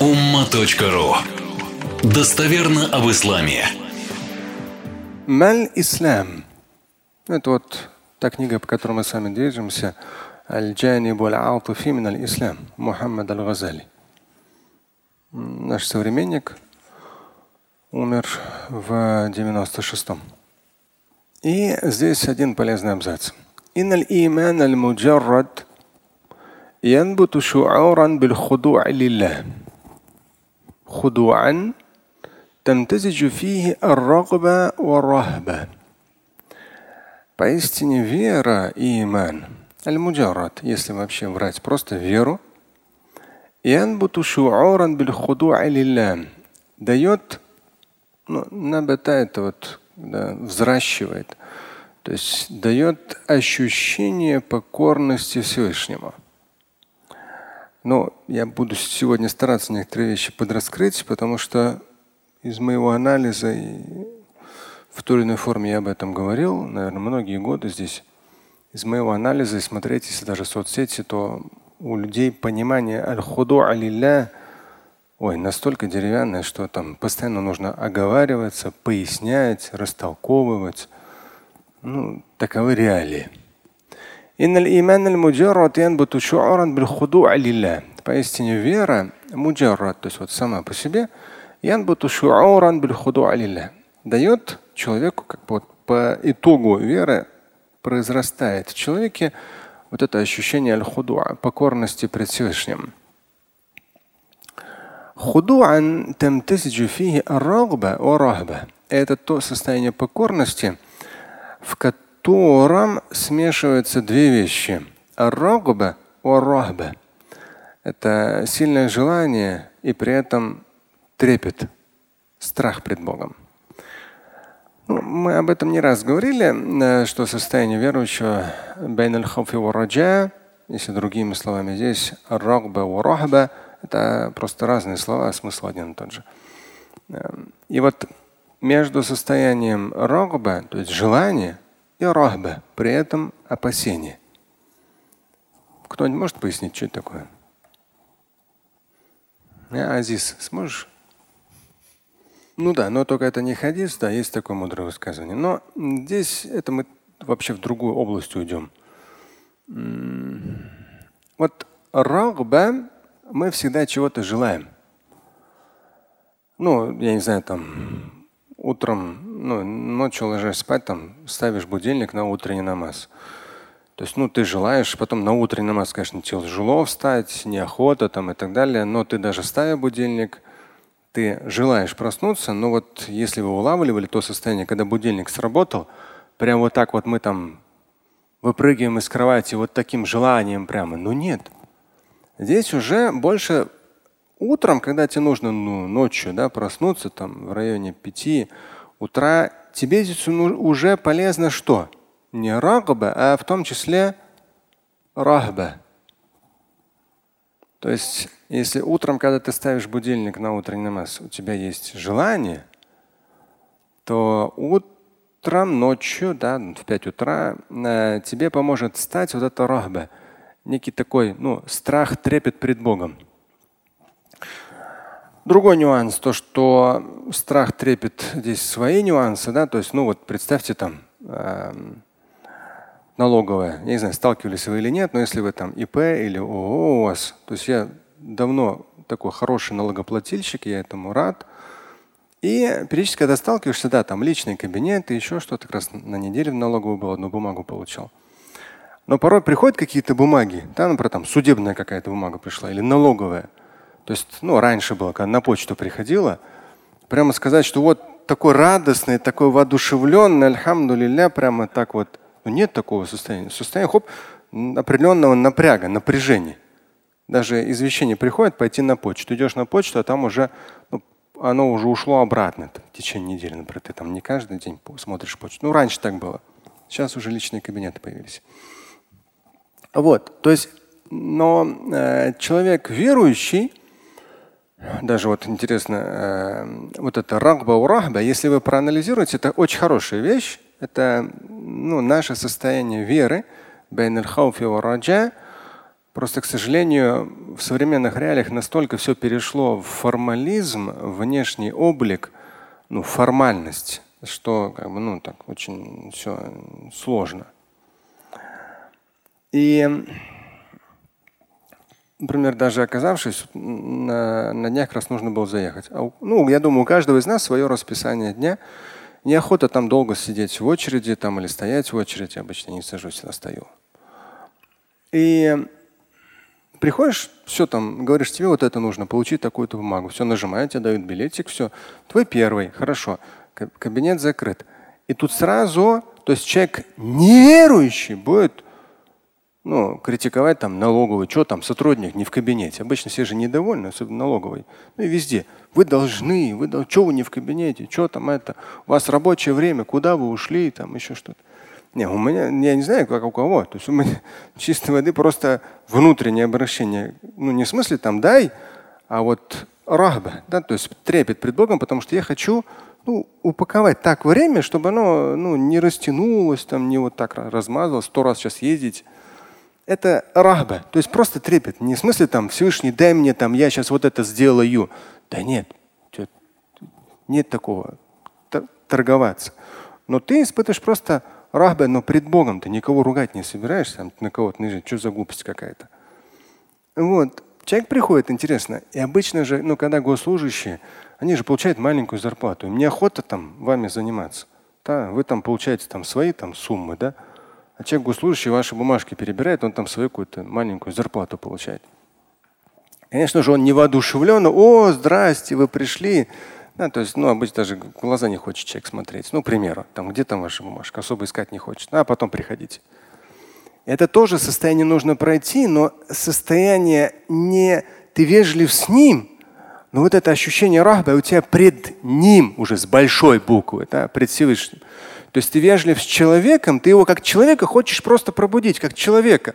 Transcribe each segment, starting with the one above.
umma.ru Достоверно об исламе. Маль ислам. Это вот та книга, по которой мы с вами движемся. Аль-Джаниб аль-Атуфи мин аль-Ислам. Мухаммад аль-Газали. Наш современник умер в 96-м. И здесь один полезный абзац. إن الإيمان المجرد ينبت شعورا بالخضوع لله خضوعا تمتزج فيه الرغبة والرهبة Поистине вера и иман, аль-муджаррад, если вообще брать просто веру, янбуту шу'уран биль лилля, дает, ну, набата это вот, да, взращивает, то есть дает ощущение покорности Всевышнему. Но я буду сегодня стараться некоторые вещи подраскрыть, потому что из моего анализа и в той или иной форме я об этом говорил, наверное, многие годы здесь. Из моего анализа, и смотреть, если даже соцсети, то у людей понимание аль-худу алилля ой, настолько деревянное, что там постоянно нужно оговариваться, пояснять, растолковывать. Ну, таковы реалии. Поистине вера, муджаррат, то есть вот сама по себе, дает человеку, как бы вот по итогу веры произрастает в человеке вот это ощущение аль-худуа, покорности пред Всевышним. Худуан Это то состояние покорности, в котором смешиваются две вещи. Ар-рагба Это сильное желание и при этом трепет, страх пред Богом. Ну, мы об этом не раз говорили, э, что состояние верующего если другими словами здесь это просто разные слова, а смысл один и тот же. Эм, и вот между состоянием рогба, то есть желания, и рахба, при этом опасение. Кто-нибудь может пояснить, что это такое? А, Азиз, сможешь? Ну да, но только это не хадис, да, есть такое мудрое высказывание. Но здесь это мы вообще в другую область уйдем. Вот рагба мы всегда чего-то желаем. Ну, я не знаю, там утром, ну, ночью ложишься спать, там ставишь будильник на утренний намаз. То есть, ну, ты желаешь, потом на утренний намаз, конечно, тяжело встать, неохота там и так далее, но ты даже ставя будильник, ты желаешь проснуться, но вот если вы улавливали то состояние, когда будильник сработал, прям вот так вот мы там выпрыгиваем из кровати вот таким желанием прямо. Ну нет. Здесь уже больше утром, когда тебе нужно ну, ночью да, проснуться там в районе пяти утра, тебе здесь уже полезно что? Не рагба, а в том числе рахба. То есть, если утром, когда ты ставишь будильник на утренний намаз, у тебя есть желание, то утром, ночью, да, в 5 утра э, тебе поможет стать вот это рахба, некий такой ну, страх, трепет перед Богом. Другой нюанс, то, что страх, трепет, здесь свои нюансы, да, то есть, ну вот представьте там, э, налоговая. Я не знаю, сталкивались вы или нет, но если вы там ИП или ООО у вас, то есть я давно такой хороший налогоплательщик, я этому рад. И периодически, когда сталкиваешься, да, там личный кабинет и еще что-то, как раз на неделю в налоговую был, одну бумагу получал. Но порой приходят какие-то бумаги, да, например, там судебная какая-то бумага пришла или налоговая. То есть, ну, раньше было, когда на почту приходила, прямо сказать, что вот такой радостный, такой воодушевленный, альхамдулилля, прямо так вот но нет такого состояния. Состояние хоп, определенного напряга, напряжения. Даже извещение приходит пойти на почту. Идешь на почту, а там уже ну, оно уже ушло обратно там, в течение недели. Например, ты там не каждый день смотришь почту. Ну, раньше так было. Сейчас уже личные кабинеты появились. Вот, то есть, но э, человек верующий, даже вот интересно, э, вот это рагба урахба, если вы проанализируете, это очень хорошая вещь. Это ну, наше состояние веры, Просто, к сожалению, в современных реалиях настолько все перешло в формализм, внешний облик, ну, формальность, что как бы, ну, так очень все сложно. И, например, даже оказавшись на, на днях раз нужно было заехать. А ну, я думаю, у каждого из нас свое расписание дня. Неохота там долго сидеть в очереди там, или стоять в очереди. Обычно не сажусь, а стою. И Приходишь, все там, говоришь, тебе вот это нужно, получить такую-то бумагу. Все нажимают, тебе дают билетик, все. Твой первый, хорошо. Кабинет закрыт. И тут сразу, то есть человек неверующий будет ну, критиковать там налоговый, что там сотрудник не в кабинете. Обычно все же недовольны, особенно налоговый. Ну и везде. Вы должны, вы должны, что вы не в кабинете, что там это, у вас рабочее время, куда вы ушли, там еще что-то. Не, у меня, я не знаю, как у кого. То есть у меня чистой воды просто внутреннее обращение. Ну, не в смысле там дай, а вот рахба, да, то есть трепет пред Богом, потому что я хочу ну, упаковать так время, чтобы оно ну, не растянулось, там, не вот так размазалось, сто раз сейчас ездить. Это рахба, то есть просто трепет. Не в смысле там Всевышний, дай мне там, я сейчас вот это сделаю. Да нет, нет такого торговаться. Но ты испытываешь просто Рахба, но пред Богом ты никого ругать не собираешься, на кого-то наезжать. Что за глупость какая-то? Вот. Человек приходит, интересно, и обычно же, ну, когда госслужащие, они же получают маленькую зарплату. Им неохота там вами заниматься. Да, вы там получаете там свои там суммы, да? А человек госслужащий ваши бумажки перебирает, он там свою какую-то маленькую зарплату получает. Конечно же, он не воодушевлен. О, здрасте, вы пришли. Да, то есть, ну, обычно даже глаза не хочет человек смотреть. Ну, к примеру, там, где там ваша бумажка, особо искать не хочет, а потом приходите. Это тоже состояние нужно пройти, но состояние не ты вежлив с ним, но вот это ощущение рахба у тебя пред ним уже с большой буквы, да, пред Всевышним. То есть ты вежлив с человеком, ты его как человека хочешь просто пробудить, как человека.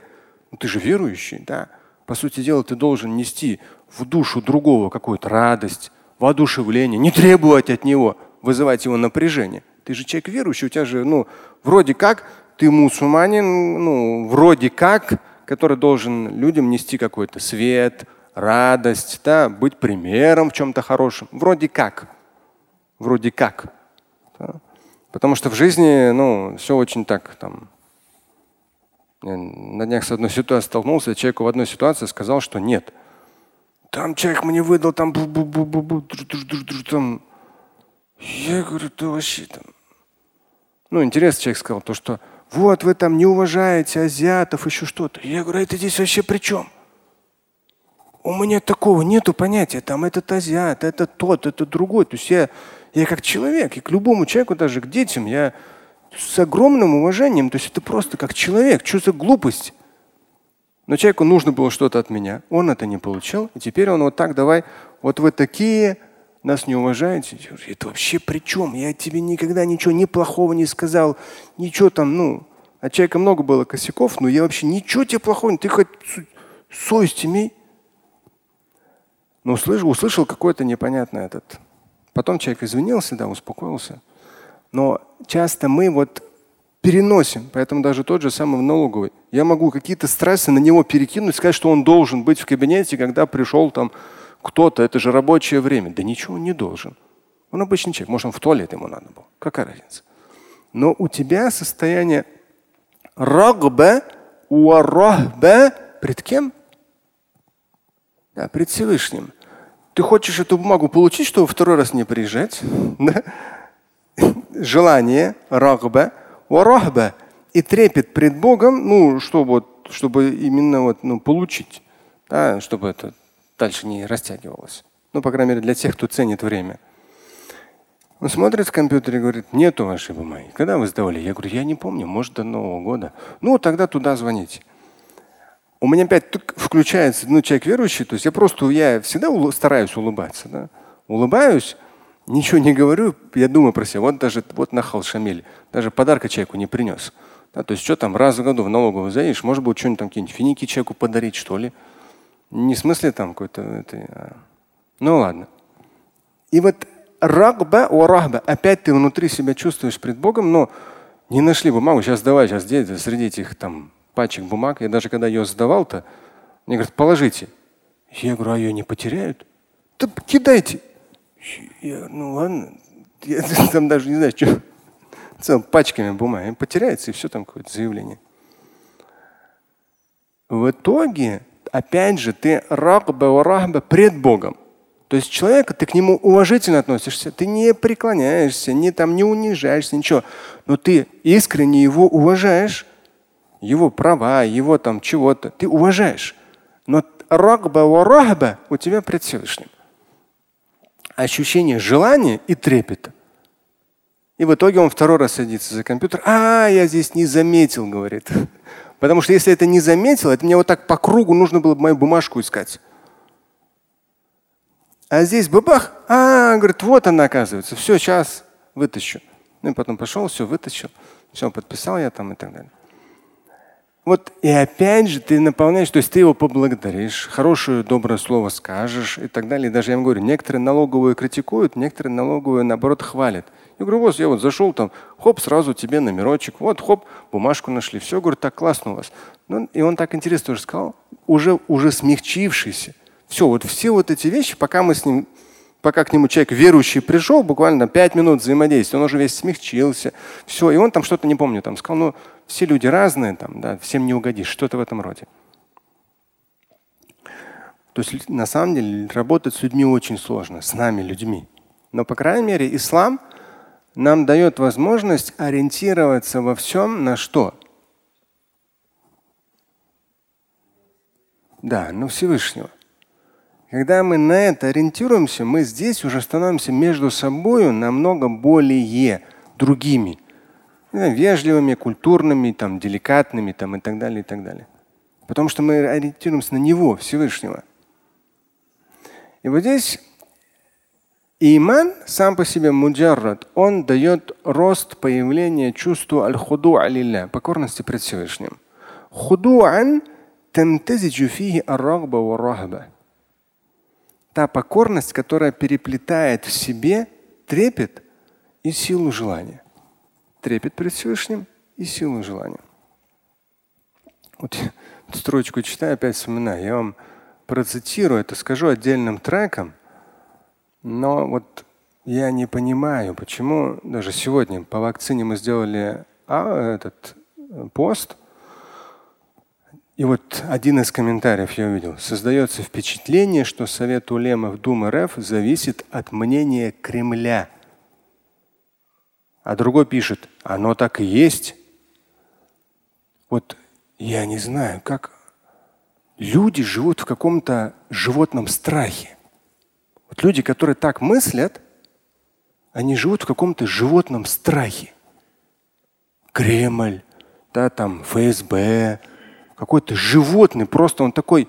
Ну, ты же верующий, да. По сути дела, ты должен нести в душу другого какую-то радость, воодушевление, не требовать от него, вызывать его напряжение. Ты же человек верующий, у тебя же, ну, вроде как, ты мусульманин, ну, вроде как, который должен людям нести какой-то свет, радость, да, быть примером в чем-то хорошем. Вроде как. Вроде как. Потому что в жизни, ну, все очень так там. Я на днях с одной ситуацией столкнулся, человеку в одной ситуации сказал, что нет – там человек мне выдал там бу бу бу бу бу там. Я говорю, ты вообще там. Ну, интересно, человек сказал, то, что вот вы там не уважаете азиатов, еще что-то. Я говорю, «А это здесь вообще при чем? У меня такого нету понятия. Там этот азиат, это тот, это другой. То есть я, я как человек, и к любому человеку, даже к детям, я с огромным уважением. То есть это просто как человек. Что за глупость? Но человеку нужно было что-то от меня. Он это не получил. И теперь он вот так, давай, вот вы такие, нас не уважаете. Это вообще при чем? Я тебе никогда ничего ни плохого не сказал, ничего там, ну. От человека много было косяков, но я вообще ничего тебе плохого, ты хоть совесть имей. Но услышал, услышал какой-то непонятный этот. Потом человек извинился, да, успокоился. Но часто мы вот переносим. Поэтому даже тот же самый налоговый. Я могу какие-то стрессы на него перекинуть, сказать, что он должен быть в кабинете, когда пришел там кто-то. Это же рабочее время. Да ничего он не должен. Он обычный человек. Может, он в туалет ему надо было. Какая разница? Но у тебя состояние рагба уарахба пред кем? Да, пред Всевышним. Ты хочешь эту бумагу получить, чтобы второй раз не приезжать? Желание, рагба, варахба и трепет пред Богом, ну, чтобы, чтобы именно вот, ну, получить, да, чтобы это дальше не растягивалось. Ну, по крайней мере, для тех, кто ценит время. Он смотрит в компьютере и говорит, нету вашей бумаги. Когда вы сдавали? Я говорю, я не помню, может до Нового года. Ну, тогда туда звоните. У меня опять включается, ну, человек верующий, то есть я просто, я всегда стараюсь улыбаться. Да? Улыбаюсь, ничего не говорю, я думаю про себя. Вот даже вот нахал Шамиль, даже подарка человеку не принес. Да, то есть что там, раз в году в налоговую заедешь, может быть, что-нибудь там какие-нибудь финики человеку подарить, что ли. Не в смысле там какой-то. Это, а... Ну ладно. И вот рагба у рахба, опять ты внутри себя чувствуешь пред Богом, но не нашли бумагу, сейчас давай, сейчас где среди этих там пачек бумаг. Я даже когда ее сдавал-то, Мне говорят, положите. Я говорю, а ее не потеряют? Да кидайте. Я, ну ладно, я там даже не знаю, что. Целым пачками бумаги. Потеряется, и все там какое-то заявление. В итоге, опять же, ты рахба рахба пред Богом. То есть человека, ты к нему уважительно относишься, ты не преклоняешься, не, там, не унижаешься, ничего. Но ты искренне его уважаешь, его права, его там чего-то, ты уважаешь. Но рагба ва рахба у тебя пред Всевышним. Ощущение желания и трепета. И в итоге он второй раз садится за компьютер. А, я здесь не заметил, говорит. Потому что если это не заметил, это мне вот так по кругу нужно было бы мою бумажку искать. А здесь бабах, а, говорит, вот она оказывается. Все, сейчас вытащу. Ну и потом пошел, все вытащил. Все, подписал я там и так далее. Вот и опять же ты наполняешь, то есть ты его поблагодаришь, хорошее доброе слово скажешь и так далее. И даже я вам говорю, некоторые налоговые критикуют, некоторые налоговые наоборот хвалят. Я говорю, вот я вот зашел там, хоп, сразу тебе номерочек, вот, хоп, бумажку нашли. Все, говорю, так классно у вас. Ну, и он так интересно тоже сказал, уже, уже смягчившийся. Все, вот все вот эти вещи, пока мы с ним пока к нему человек верующий пришел, буквально пять минут взаимодействия, он уже весь смягчился. Все, и он там что-то не помню, там сказал, ну, все люди разные, там, да, всем не угодишь, что-то в этом роде. То есть на самом деле работать с людьми очень сложно, с нами, людьми. Но, по крайней мере, ислам нам дает возможность ориентироваться во всем на что? Да, на Всевышнего. Когда мы на это ориентируемся, мы здесь уже становимся между собой намного более другими. Вежливыми, культурными, там, деликатными там, и так далее, и так далее. Потому что мы ориентируемся на Него, Всевышнего. И вот здесь иман сам по себе муджаррад, он дает рост появления чувства аль-худу алилля, покорности пред Всевышним. Худуан тамтазиджу фихи ар-рагба ва та покорность, которая переплетает в себе трепет и силу желания. Трепет перед Всевышним и силу желания. Вот строчку читаю, опять вспоминаю. Я вам процитирую, это скажу отдельным треком, но вот я не понимаю, почему даже сегодня по вакцине мы сделали а, этот э, пост, и вот один из комментариев я увидел. Создается впечатление, что Совет Улемов Думы РФ зависит от мнения Кремля. А другой пишет, оно так и есть. Вот я не знаю, как люди живут в каком-то животном страхе. Вот люди, которые так мыслят, они живут в каком-то животном страхе. Кремль, да, там ФСБ, какой-то животный, просто он такой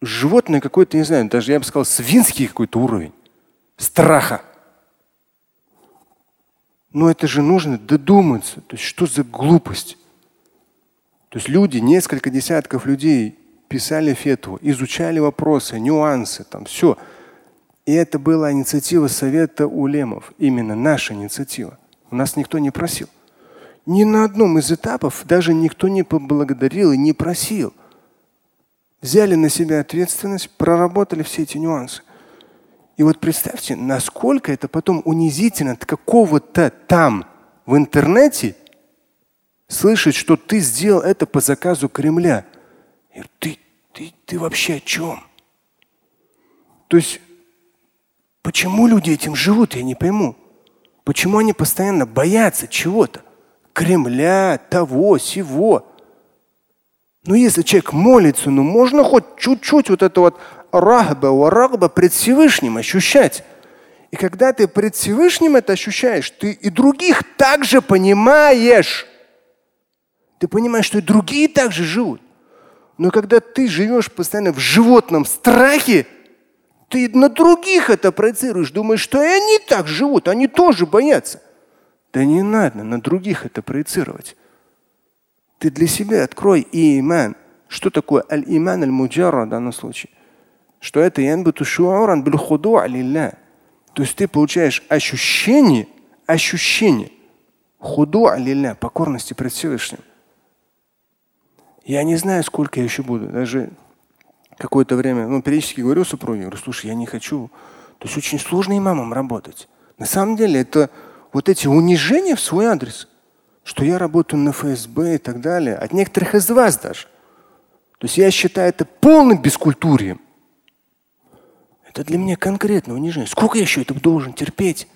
животный какой-то, не знаю, даже я бы сказал, свинский какой-то уровень страха. Но это же нужно додуматься. То есть что за глупость? То есть люди, несколько десятков людей писали фетву, изучали вопросы, нюансы, там все. И это была инициатива Совета Улемов, именно наша инициатива. У нас никто не просил. Ни на одном из этапов даже никто не поблагодарил и не просил. Взяли на себя ответственность, проработали все эти нюансы. И вот представьте, насколько это потом унизительно от какого-то там в интернете слышать, что ты сделал это по заказу Кремля. И ты, ты, ты вообще о чем? То есть, почему люди этим живут, я не пойму. Почему они постоянно боятся чего-то? Кремля, того, сего. Но если человек молится, ну можно хоть чуть-чуть вот это вот рахба, рахба пред Всевышним ощущать. И когда ты пред Всевышним это ощущаешь, ты и других также понимаешь. Ты понимаешь, что и другие также живут. Но когда ты живешь постоянно в животном страхе, ты на других это проецируешь, думаешь, что и они так живут, они тоже боятся. Да не надо на других это проецировать. Ты для себя открой иман. Что такое аль-иман аль-муджарра в данном случае? Что это. То есть ты получаешь ощущение, ощущение худу лилля, покорности пред Всевышним. Я не знаю, сколько я еще буду. Даже какое-то время, ну, периодически говорю супруге, говорю, слушай, я не хочу. То есть очень сложно имамом работать. На самом деле это вот эти унижения в свой адрес, что я работаю на ФСБ и так далее, от некоторых из вас даже. То есть я считаю это полным бескультурием. Это для меня конкретно унижение. Сколько я еще это должен терпеть,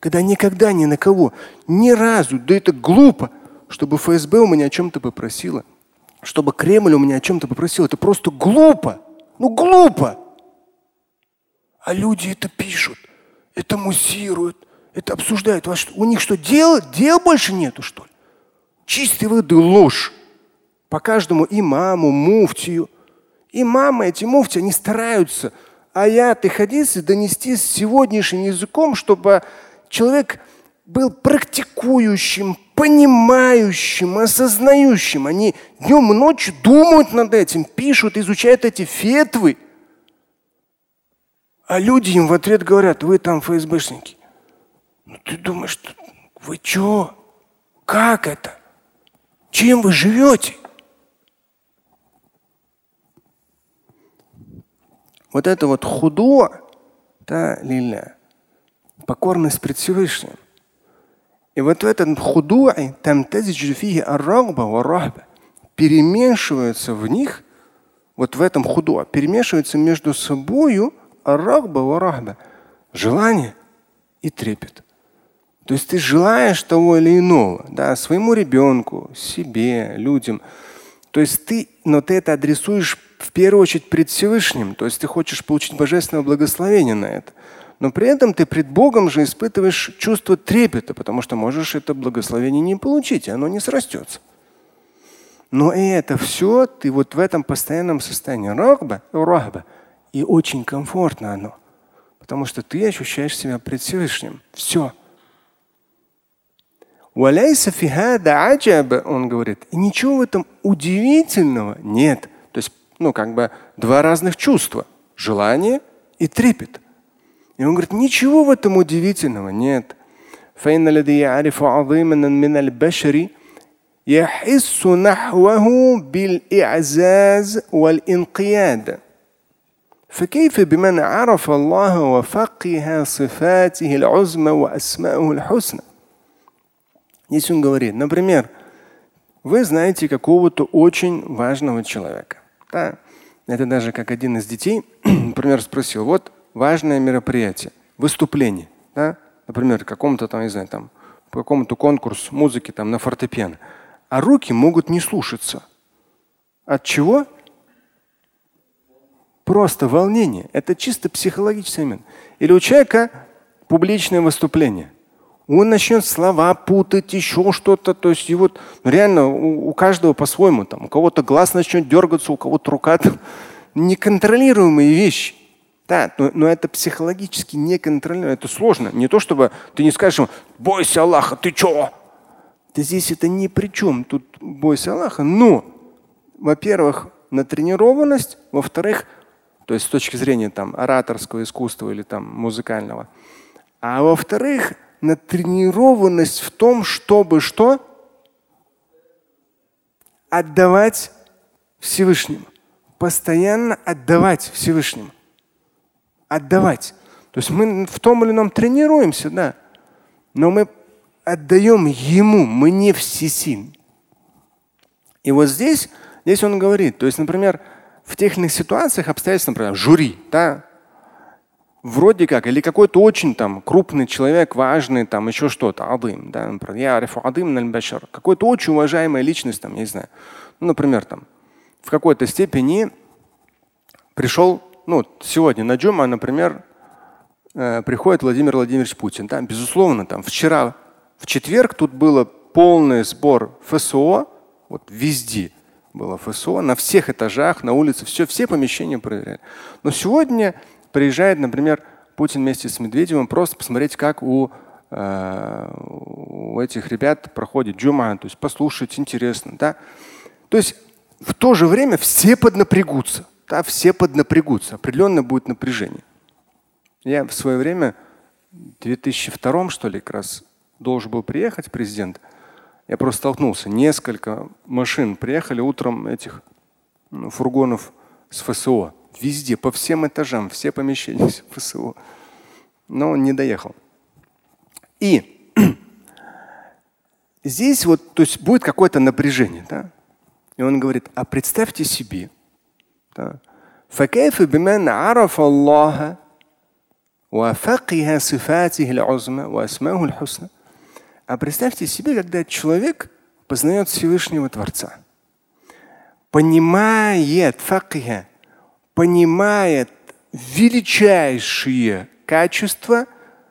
когда никогда ни на кого, ни разу, да это глупо, чтобы ФСБ у меня о чем-то попросила, чтобы Кремль у меня о чем-то попросил. Это просто глупо. Ну глупо. А люди это пишут, это муссируют, это обсуждают. У них что, дел, дел больше нету, что ли? Чистой воды ложь. По каждому имаму, муфтию. Имамы, эти муфти, они стараются аяты, хадисы донести с сегодняшним языком, чтобы человек был практикующим, понимающим, осознающим. Они днем и ночью думают над этим, пишут, изучают эти фетвы. А люди им в ответ говорят, вы там ФСБшники. Ну ты думаешь, вы что? Как это? Чем вы живете? Вот это вот худо, да, лиля, покорность пред Всевышним. И вот в этом худуе там перемешиваются в них, вот в этом худуа, перемешиваются между собою аррагба варахба, желание и трепет. То есть ты желаешь того или иного, да, своему ребенку, себе, людям. То есть ты, но ты это адресуешь в первую очередь пред Всевышним. То есть ты хочешь получить божественное благословение на это. Но при этом ты пред Богом же испытываешь чувство трепета, потому что можешь это благословение не получить, оно не срастется. Но и это все ты вот в этом постоянном состоянии рахба, рахба, и очень комфортно оно. Потому что ты ощущаешь себя пред Всевышним. Все. Он говорит, и ничего в этом удивительного нет. То есть, ну, как бы два разных чувства. Желание и трепет. И он говорит, ничего в этом удивительного нет. فإن الذي يعرف عظيما من البشر يحس نحوه بالإعزاز والإنقياد فكيف بمن عرف الله وفقه صفاته العظمى وأسماءه الحسنى Здесь он говорит, например, вы знаете какого-то очень важного человека. Да? Это даже как один из детей, например, спросил, вот важное мероприятие, выступление, да? например, какому-то там, не знаю, там, по какому-то конкурсу музыки там на фортепиано, а руки могут не слушаться. От чего? Просто волнение. Это чисто психологический момент. Или у человека публичное выступление. Он начнет слова путать, еще что-то. То есть и вот ну, реально у, у каждого по-своему. Там, у кого-то глаз начнет дергаться, у кого-то рука. Там, неконтролируемые вещи. Да, но, но это психологически неконтролируемо. Это сложно. Не то, чтобы ты не скажешь ему, бойся Аллаха, ты чё? Да здесь это ни при чем. Тут бойся Аллаха. Но, во-первых, натренированность, во-вторых, то есть с точки зрения там, ораторского искусства или там, музыкального. А во-вторых, натренированность в том, чтобы что? Отдавать Всевышнему. Постоянно отдавать Всевышнему. Отдавать. То есть мы в том или ином тренируемся, да. Но мы отдаем Ему, мы не всесильны. И вот здесь, здесь он говорит, то есть, например, в тех или иных ситуациях, обстоятельствах, например, жюри, да, вроде как, или какой-то очень там крупный человек, важный, там еще что-то, адым, да, например, я арифу адым башар, какой-то очень уважаемая личность, там, я не знаю, ну, например, там, в какой-то степени пришел, ну, сегодня на Джума, например, э, приходит Владимир Владимирович Путин, да, безусловно, там, вчера, в четверг тут было полный сбор ФСО, вот везде, было ФСО, на всех этажах, на улице, все, все помещения проверяли. Но сегодня приезжает, например, Путин вместе с Медведевым просто посмотреть, как у, э, у этих ребят проходит джума, то есть послушать, интересно. Да? То есть в то же время все поднапрягутся. Да, все поднапрягутся. Определенно будет напряжение. Я в свое время, в 2002 что ли, как раз должен был приехать президент – я просто столкнулся. Несколько машин приехали утром этих фургонов с ФСО везде, по всем этажам, все помещения ФСУ. Но он не доехал. И здесь вот, то есть будет какое-то напряжение, да? И он говорит, а представьте себе, да, فكيف بمن عرف الله وفقه صفاته العظمى واسمائه الحسنى а представьте себе, когда человек познает Всевышнего Творца, понимает факиха, понимает величайшие качества,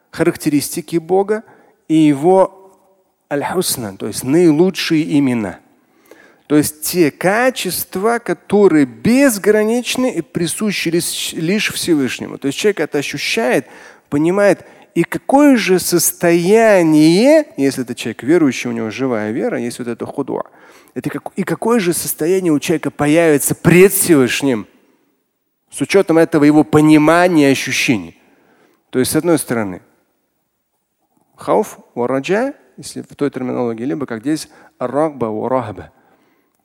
характеристики Бога и его аль-хусна, то есть наилучшие имена. То есть те качества, которые безграничны и присущи лишь Всевышнему. То есть человек это ощущает, понимает, и какое же состояние, если это человек верующий, у него живая вера, есть вот это худуа, это как, и какое же состояние у человека появится пред Всевышним с учетом этого его понимания и ощущений. То есть, с одной стороны, хауф, вараджа, если в той терминологии, либо как здесь рагба, варахба.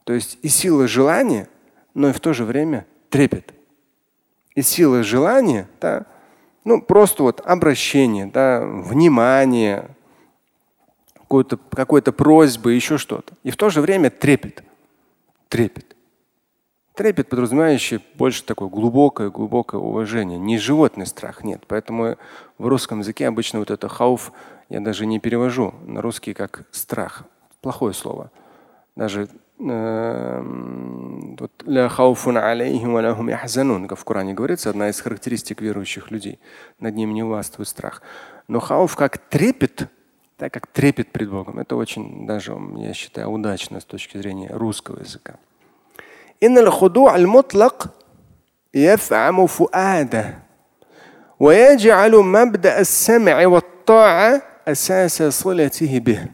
То есть и сила желания, но и в то же время трепет. И сила желания, да, ну, просто вот обращение, да, внимание, какой-то какой-то просьбы, еще что-то. И в то же время трепет. Трепет. Трепет, подразумевающий больше такое глубокое, глубокое уважение. Не животный страх, нет. Поэтому в русском языке обычно вот это хауф я даже не перевожу на русский как страх. Плохое слово. Даже Эм, ля хауфун алейхим в Коране говорится, одна из характеристик верующих людей. Над ним не властвует страх. Но хауф как трепет, так как трепет пред Богом, это очень даже, я считаю, удачно с точки зрения русского языка. إن الخضوع المطلق يفعم فؤاده ويجعل مبدأ السمع والطاعة أساس صلته به.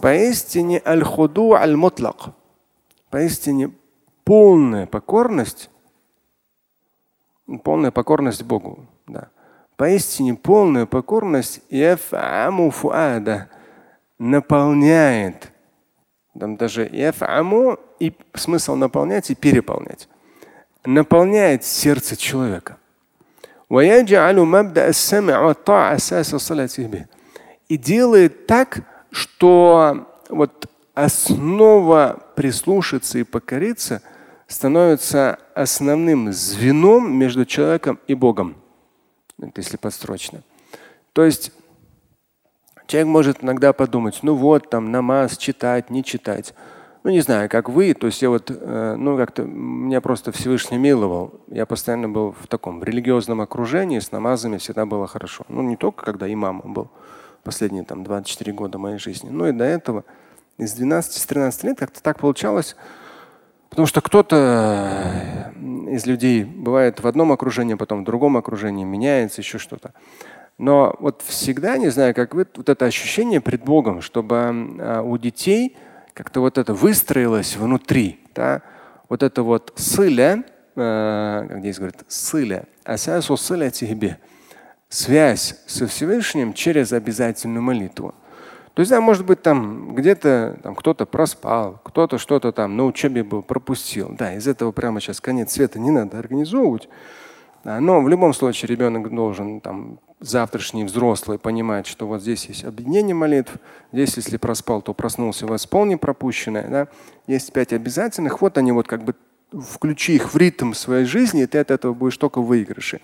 Поистине аль-худу аль-мутлак. Поистине полная покорность, полная покорность Богу. Да. Поистине полная покорность фуада наполняет. Там даже яфаму и смысл наполнять и переполнять. Наполняет сердце человека. И делает так, что вот основа прислушаться и покориться становится основным звеном между человеком и Богом. Это если подстрочно. То есть человек может иногда подумать, ну вот там намаз читать, не читать. Ну не знаю, как вы, то есть я вот, э, ну как-то меня просто Всевышний миловал. Я постоянно был в таком религиозном окружении, с намазами всегда было хорошо. Ну не только когда имамом был последние там 24 года моей жизни. Ну и до этого из 12-13 лет как-то так получалось. Потому что кто-то э, из людей бывает в одном окружении, потом в другом окружении, меняется еще что-то. Но вот всегда, не знаю, как вы, вот это ощущение пред Богом, чтобы а, у детей как-то вот это выстроилось внутри, да, вот это вот сыля, э, как здесь говорят, сыля, асасу сыля тебе связь со Всевышним через обязательную молитву. То есть, да, может быть, там где-то там, кто-то проспал, кто-то что-то там на учебе был, пропустил. Да, из этого прямо сейчас конец света не надо организовывать. Но в любом случае ребенок должен там завтрашний взрослый понимать, что вот здесь есть объединение молитв, здесь, если проспал, то проснулся, восполни пропущенное. Да? Есть пять обязательных, вот они вот как бы включи их в ритм своей жизни, и ты от этого будешь только в выигрыше.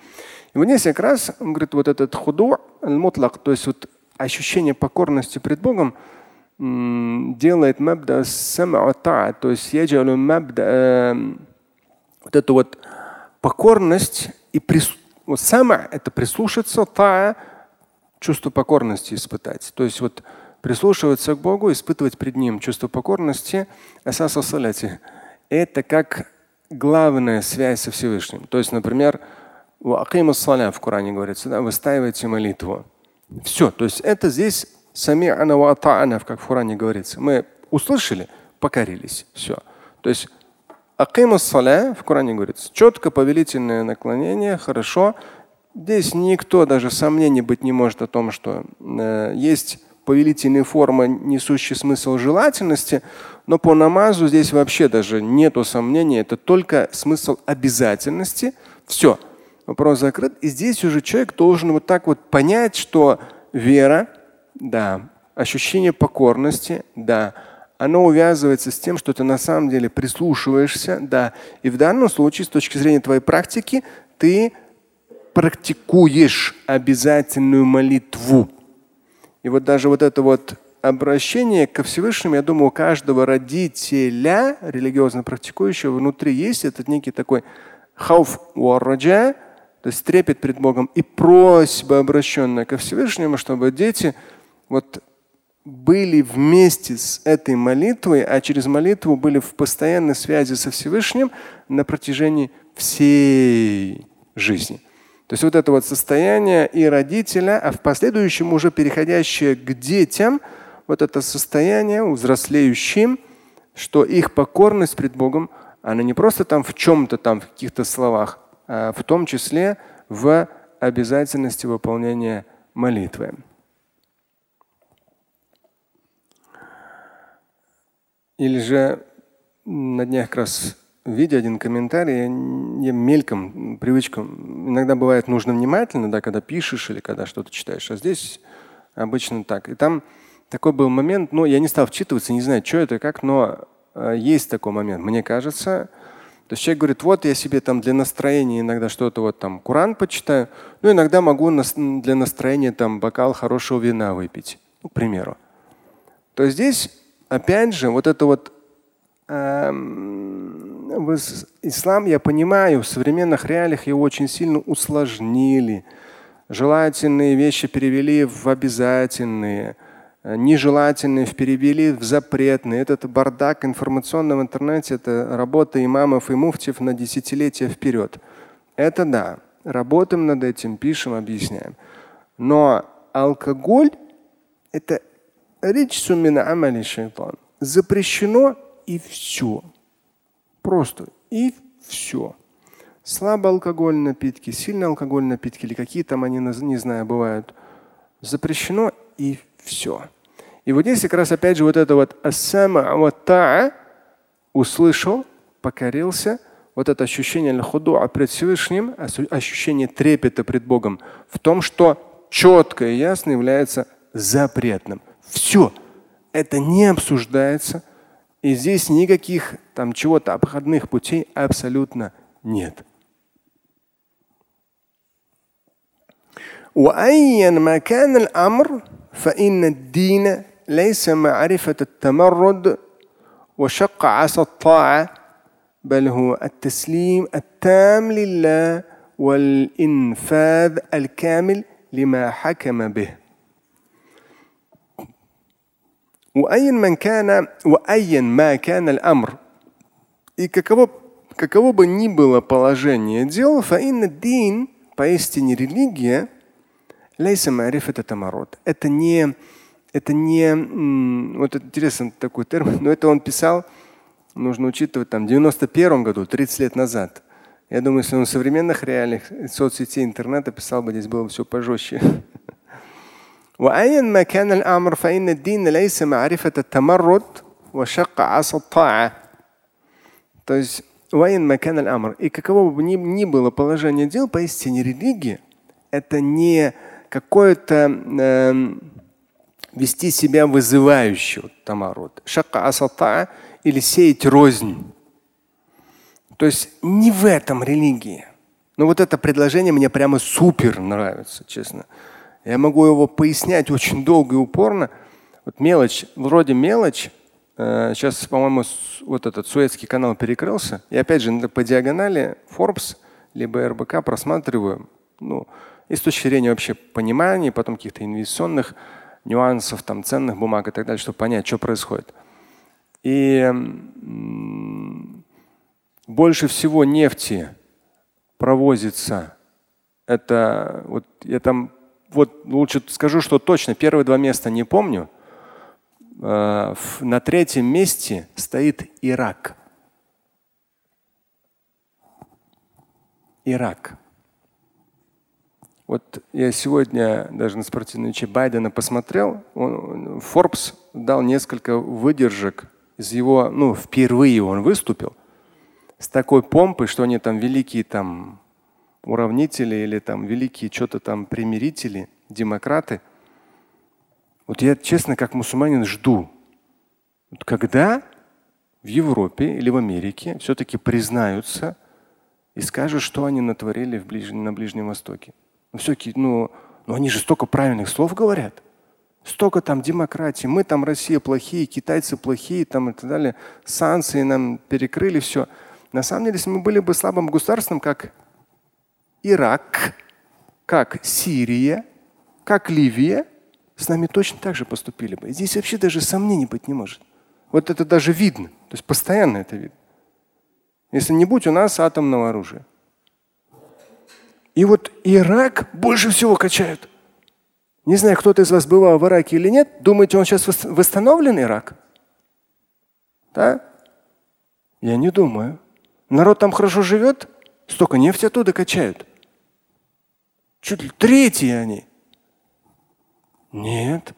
И вот здесь как раз, он говорит, вот этот худу, мутлак, то есть вот ощущение покорности пред Богом делает мабда то есть яджалу мабда эм, вот эту вот покорность и прис, вот сама это прислушаться, та чувство покорности испытать. То есть вот прислушиваться к Богу, испытывать пред Ним чувство покорности, это как главная связь со Всевышним. То есть, например, в Коране говорится, да, выстаивайте молитву. Все, то есть это здесь сами как в Коране говорится. Мы услышали, покорились. Все. То есть в Коране говорится, четко повелительное наклонение, хорошо. Здесь никто даже сомнений быть не может о том, что э, есть повелительная форма, несущая смысл желательности, но по намазу здесь вообще даже нету сомнений, это только смысл обязательности. Все, вопрос закрыт. И здесь уже человек должен вот так вот понять, что вера, да, ощущение покорности, да, оно увязывается с тем, что ты на самом деле прислушиваешься, да. И в данном случае, с точки зрения твоей практики, ты практикуешь обязательную молитву. И вот даже вот это вот обращение ко Всевышнему, я думаю, у каждого родителя, религиозно практикующего, внутри есть этот некий такой хауф уарраджа, то есть трепет перед Богом и просьба, обращенная ко Всевышнему, чтобы дети вот были вместе с этой молитвой, а через молитву были в постоянной связи со Всевышним на протяжении всей жизни. То есть вот это вот состояние и родителя, а в последующем уже переходящее к детям, вот это состояние взрослеющим, что их покорность пред Богом, она не просто там в чем-то там, в каких-то словах, а в том числе в обязательности выполнения молитвы. Или же на днях как раз видя один комментарий, я, мельком, привычком, иногда бывает нужно внимательно, да, когда пишешь или когда что-то читаешь, а здесь обычно так. И там такой был момент, ну, я не стал вчитываться, не знаю, что это, как, но э, есть такой момент, мне кажется. То есть человек говорит, вот я себе там для настроения иногда что-то вот там Куран почитаю, ну иногда могу для настроения там бокал хорошего вина выпить, ну, к примеру. То здесь опять же вот это вот эм, ислам, я понимаю, в современных реалиях его очень сильно усложнили. Желательные вещи перевели в обязательные, э, нежелательные перевели в запретные. Этот бардак информационного интернете – это работа имамов и муфтиев на десятилетия вперед. Это да, работаем над этим, пишем, объясняем. Но алкоголь – это запрещено и все. Просто и все. Слабоалкогольные напитки, сильные алкогольные напитки или какие там они, не знаю, бывают. Запрещено и все. И вот здесь как раз опять же вот это вот услышал, покорился, вот это ощущение худуа пред Всевышним, ощущение трепета пред Богом в том, что четко и ясно является запретным. Все. Это не обсуждается – и здесь никаких там чего-то обходных путей абсолютно нет. وأيا ما كان الأمر فإن الدين ليس معرفة التمرد وشق عصا الطاعة بل هو التسليم التام لله والإنفاذ الكامل لما حكم به وأيا من كان وأيا ما كان الأمر и каково, каково бы ни было положение дел, фаинна дин, поистине религия, лейса это тамарот. Это не, это не, вот это интересный такой термин, но это он писал, нужно учитывать, там, в 91 году, 30 лет назад. Я думаю, если он в современных реалиях соцсетей, интернета писал бы, здесь было бы все пожестче. وأيا ما كان الأمر فإن الدين ليس معرفة التمرد وشق عصا الطاعة. То есть воен макан амр. И каково бы ни, ни было положение дел, поистине религия это не какое-то э, вести себя вызывающего тамарут. Шака асата или сеять рознь. То есть не в этом религия. Но вот это предложение мне прямо супер нравится, честно. Я могу его пояснять очень долго и упорно. Вот мелочь, вроде мелочь. Э, сейчас, по-моему, вот этот Суэцкий канал перекрылся. И опять же, по диагонали Forbes либо РБК просматриваю. Ну, и с точки зрения вообще понимания, потом каких-то инвестиционных нюансов, там, ценных бумаг и так далее, чтобы понять, что происходит. И больше всего нефти провозится. Это вот я там вот лучше скажу, что точно первые два места не помню. Э, на третьем месте стоит Ирак. Ирак. Вот я сегодня даже на спортивной вече Байдена посмотрел, он, Forbes дал несколько выдержек из его, ну, впервые он выступил с такой помпой, что они там великие там уравнители или там великие что-то там примирители, демократы. Вот я честно, как мусульманин, жду, вот когда в Европе или в Америке все-таки признаются и скажут, что они натворили в ближ... на Ближнем Востоке. Ну, все-таки, ну, ну они же столько правильных слов говорят. Столько там демократии. Мы там Россия плохие, китайцы плохие там и так далее. Санкции нам перекрыли все. На самом деле, если мы были бы слабым государством, как Ирак, как Сирия, как Ливия, с нами точно так же поступили бы. здесь вообще даже сомнений быть не может. Вот это даже видно. То есть постоянно это видно. Если не будь у нас атомного оружия. И вот Ирак больше всего качают. Не знаю, кто-то из вас бывал в Ираке или нет. Думаете, он сейчас восстановлен, Ирак? Да? Я не думаю. Народ там хорошо живет, столько нефти оттуда качают. Чуть ли третьи они. Нет.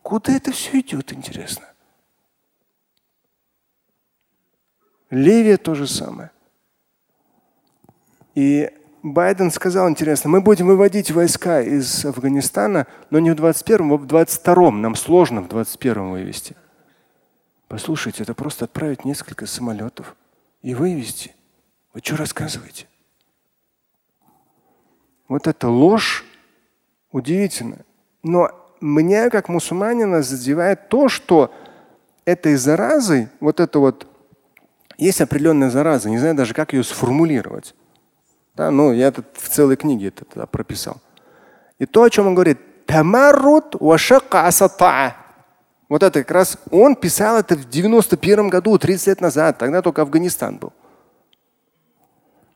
Куда это все идет, интересно? Ливия то же самое. И Байден сказал интересно, мы будем выводить войска из Афганистана, но не в 21-м, а в 22-м. Нам сложно в 21-м вывести. Послушайте, это просто отправить несколько самолетов и вывести. Вы что рассказываете? Вот эта ложь удивительная. Но меня, как мусульманина, задевает то, что этой заразой, вот это вот, есть определенная зараза, не знаю даже, как ее сформулировать. Да, ну, я это в целой книге это тогда прописал. И то, о чем он говорит, вот это как раз он писал это в 91 году, 30 лет назад, тогда только Афганистан был.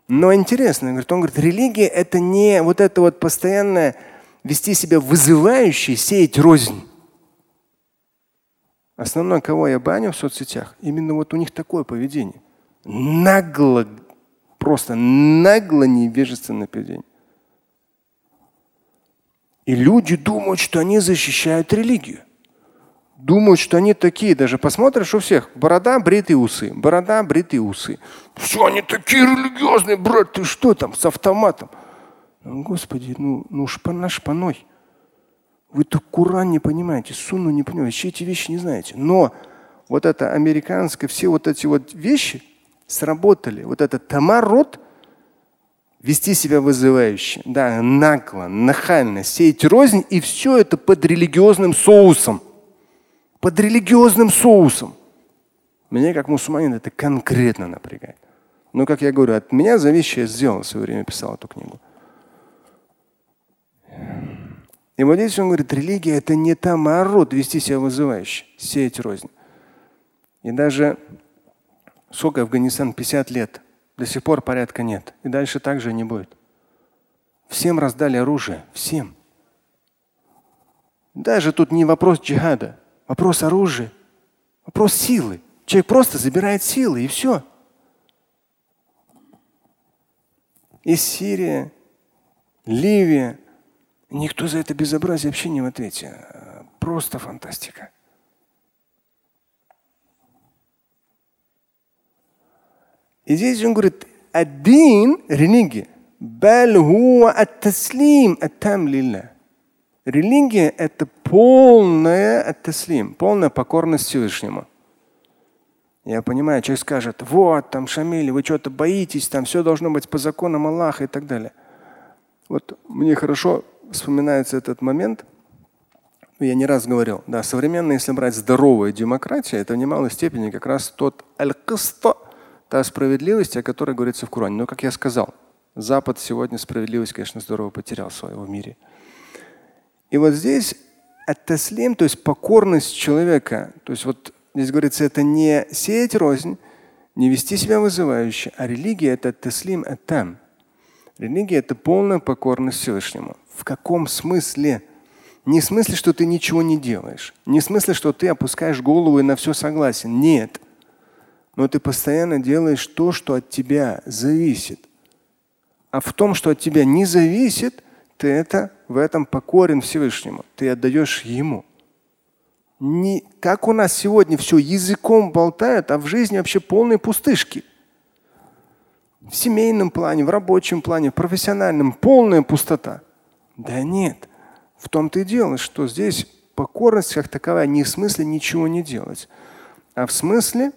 Но интересно, он говорит, религия это не вот это вот постоянное вести себя вызывающе, сеять рознь. Основное, кого я баню в соцсетях, именно вот у них такое поведение. Нагло, просто нагло невежественное поведение. И люди думают, что они защищают религию думают, что они такие. Даже посмотришь у всех. Борода, бритые усы. Борода, бритые усы. Все, они такие религиозные, брат, ты что там с автоматом? Ну, Господи, ну, ну шпана шпаной. Вы то Куран не понимаете, Сунну не понимаете, все эти вещи не знаете. Но вот это американское, все вот эти вот вещи сработали. Вот это тамарот, вести себя вызывающе, да, нагло, нахально, сеять рознь, и все это под религиозным соусом под религиозным соусом. Меня как мусульманин это конкретно напрягает. Но, как я говорю, от меня зависит, я сделал в свое время, писал эту книгу. И вот здесь он говорит, религия это не тамарот, вести себя вызывающе, сеять рознь. И даже сколько Афганистан, 50 лет, до сих пор порядка нет. И дальше так же не будет. Всем раздали оружие, всем. Даже тут не вопрос джихада. Вопрос оружия, вопрос силы. Человек просто забирает силы и все. И Сирия, Ливия. Никто за это безобразие вообще не в ответе. Просто фантастика. И здесь он говорит, один религия, бал ат-таслим ат-там. Религия – это полная таслим, полная покорность Всевышнему. Я понимаю, человек скажет, вот там Шамиль, вы что-то боитесь, там все должно быть по законам Аллаха и так далее. Вот мне хорошо вспоминается этот момент. Я не раз говорил, да, современная, если брать здоровая демократия, это в немалой степени как раз тот аль та справедливость, о которой говорится в Коране. Но, как я сказал, Запад сегодня справедливость, конечно, здорово потерял в мире. И вот здесь ат-таслим, то есть покорность человека. То есть вот здесь говорится, это не сеять рознь, не вести себя вызывающе, а религия это таслим ат-там. Религия это полная покорность Всевышнему. В каком смысле? Не в смысле, что ты ничего не делаешь. Не в смысле, что ты опускаешь голову и на все согласен. Нет. Но ты постоянно делаешь то, что от тебя зависит. А в том, что от тебя не зависит, Ты это в этом покорен Всевышнему. Ты отдаешь Ему. Не, как у нас сегодня все языком болтают, а в жизни вообще полные пустышки. В семейном плане, в рабочем плане, в профессиональном полная пустота. Да нет. В том-то и дело, что здесь покорность как таковая не в смысле ничего не делать, а в смысле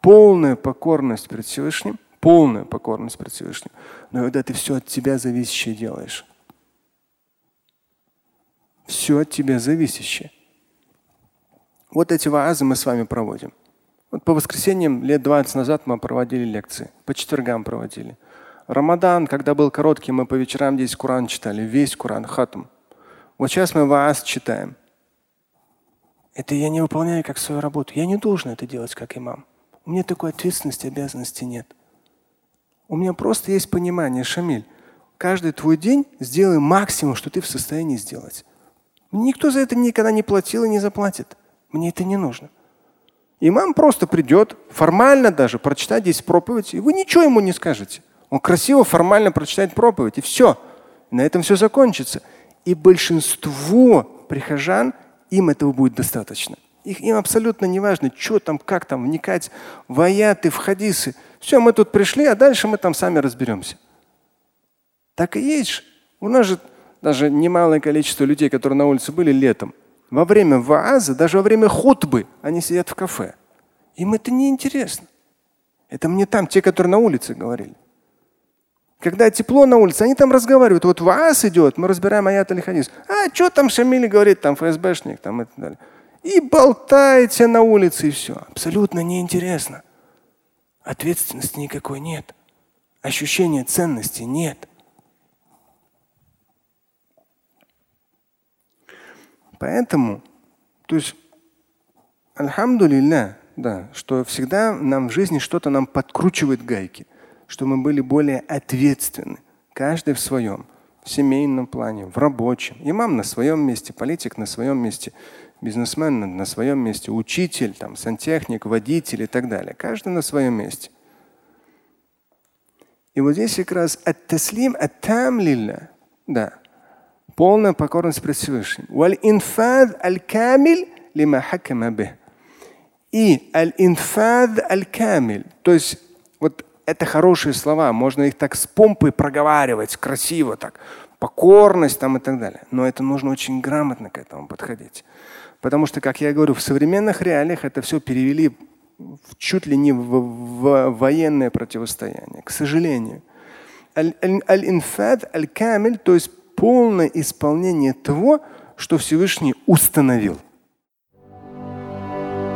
полная покорность перед Всевышним, полная покорность перед Всевышним. Но когда ты все от тебя зависящее делаешь, все от тебя зависящее. Вот эти ваазы мы с вами проводим. Вот по воскресеньям лет 20 назад мы проводили лекции, по четвергам проводили. Рамадан, когда был короткий, мы по вечерам здесь Куран читали, весь Куран, хатм. Вот сейчас мы ваас читаем. Это я не выполняю как свою работу. Я не должен это делать как имам. У меня такой ответственности, обязанности нет. У меня просто есть понимание, Шамиль, каждый твой день сделай максимум, что ты в состоянии сделать. Никто за это никогда не платил и не заплатит. Мне это не нужно. Имам просто придет, формально даже прочитать здесь проповедь, и вы ничего ему не скажете. Он красиво, формально прочитает проповедь, и все. На этом все закончится. И большинство прихожан, им этого будет достаточно. Их, им абсолютно не важно, что там, как там, вникать в аяты, в хадисы. Все, мы тут пришли, а дальше мы там сами разберемся. Так и есть. У нас же даже немалое количество людей, которые на улице были летом, во время вааза, даже во время хутбы, они сидят в кафе. Им это не интересно. Это мне там те, которые на улице говорили. Когда тепло на улице, они там разговаривают. Вот ВААС идет, мы разбираем аят или хадис. А что там Шамиль говорит, там ФСБшник, там и так далее. И болтаете на улице, и все. Абсолютно неинтересно. Ответственности никакой нет. Ощущения ценности нет. Поэтому, то есть, альхамдулилля, да, что всегда нам в жизни что-то нам подкручивает гайки, что мы были более ответственны, каждый в своем, семейном плане, в рабочем. Имам на своем месте, политик на своем месте, бизнесмен на своем месте, учитель, там, сантехник, водитель и так далее. Каждый на своем месте. И вот здесь как раз от-таслим от-там да, полная покорность пред Всевышним. И аль-инфад аль-камиль. То есть вот это хорошие слова, можно их так с помпой проговаривать, красиво так, покорность там и так далее. Но это нужно очень грамотно к этому подходить. Потому что, как я говорю, в современных реалиях это все перевели чуть ли не в, в военное противостояние, к сожалению. Аль-инфад аль-камиль, то есть полное исполнение того, что Всевышний установил.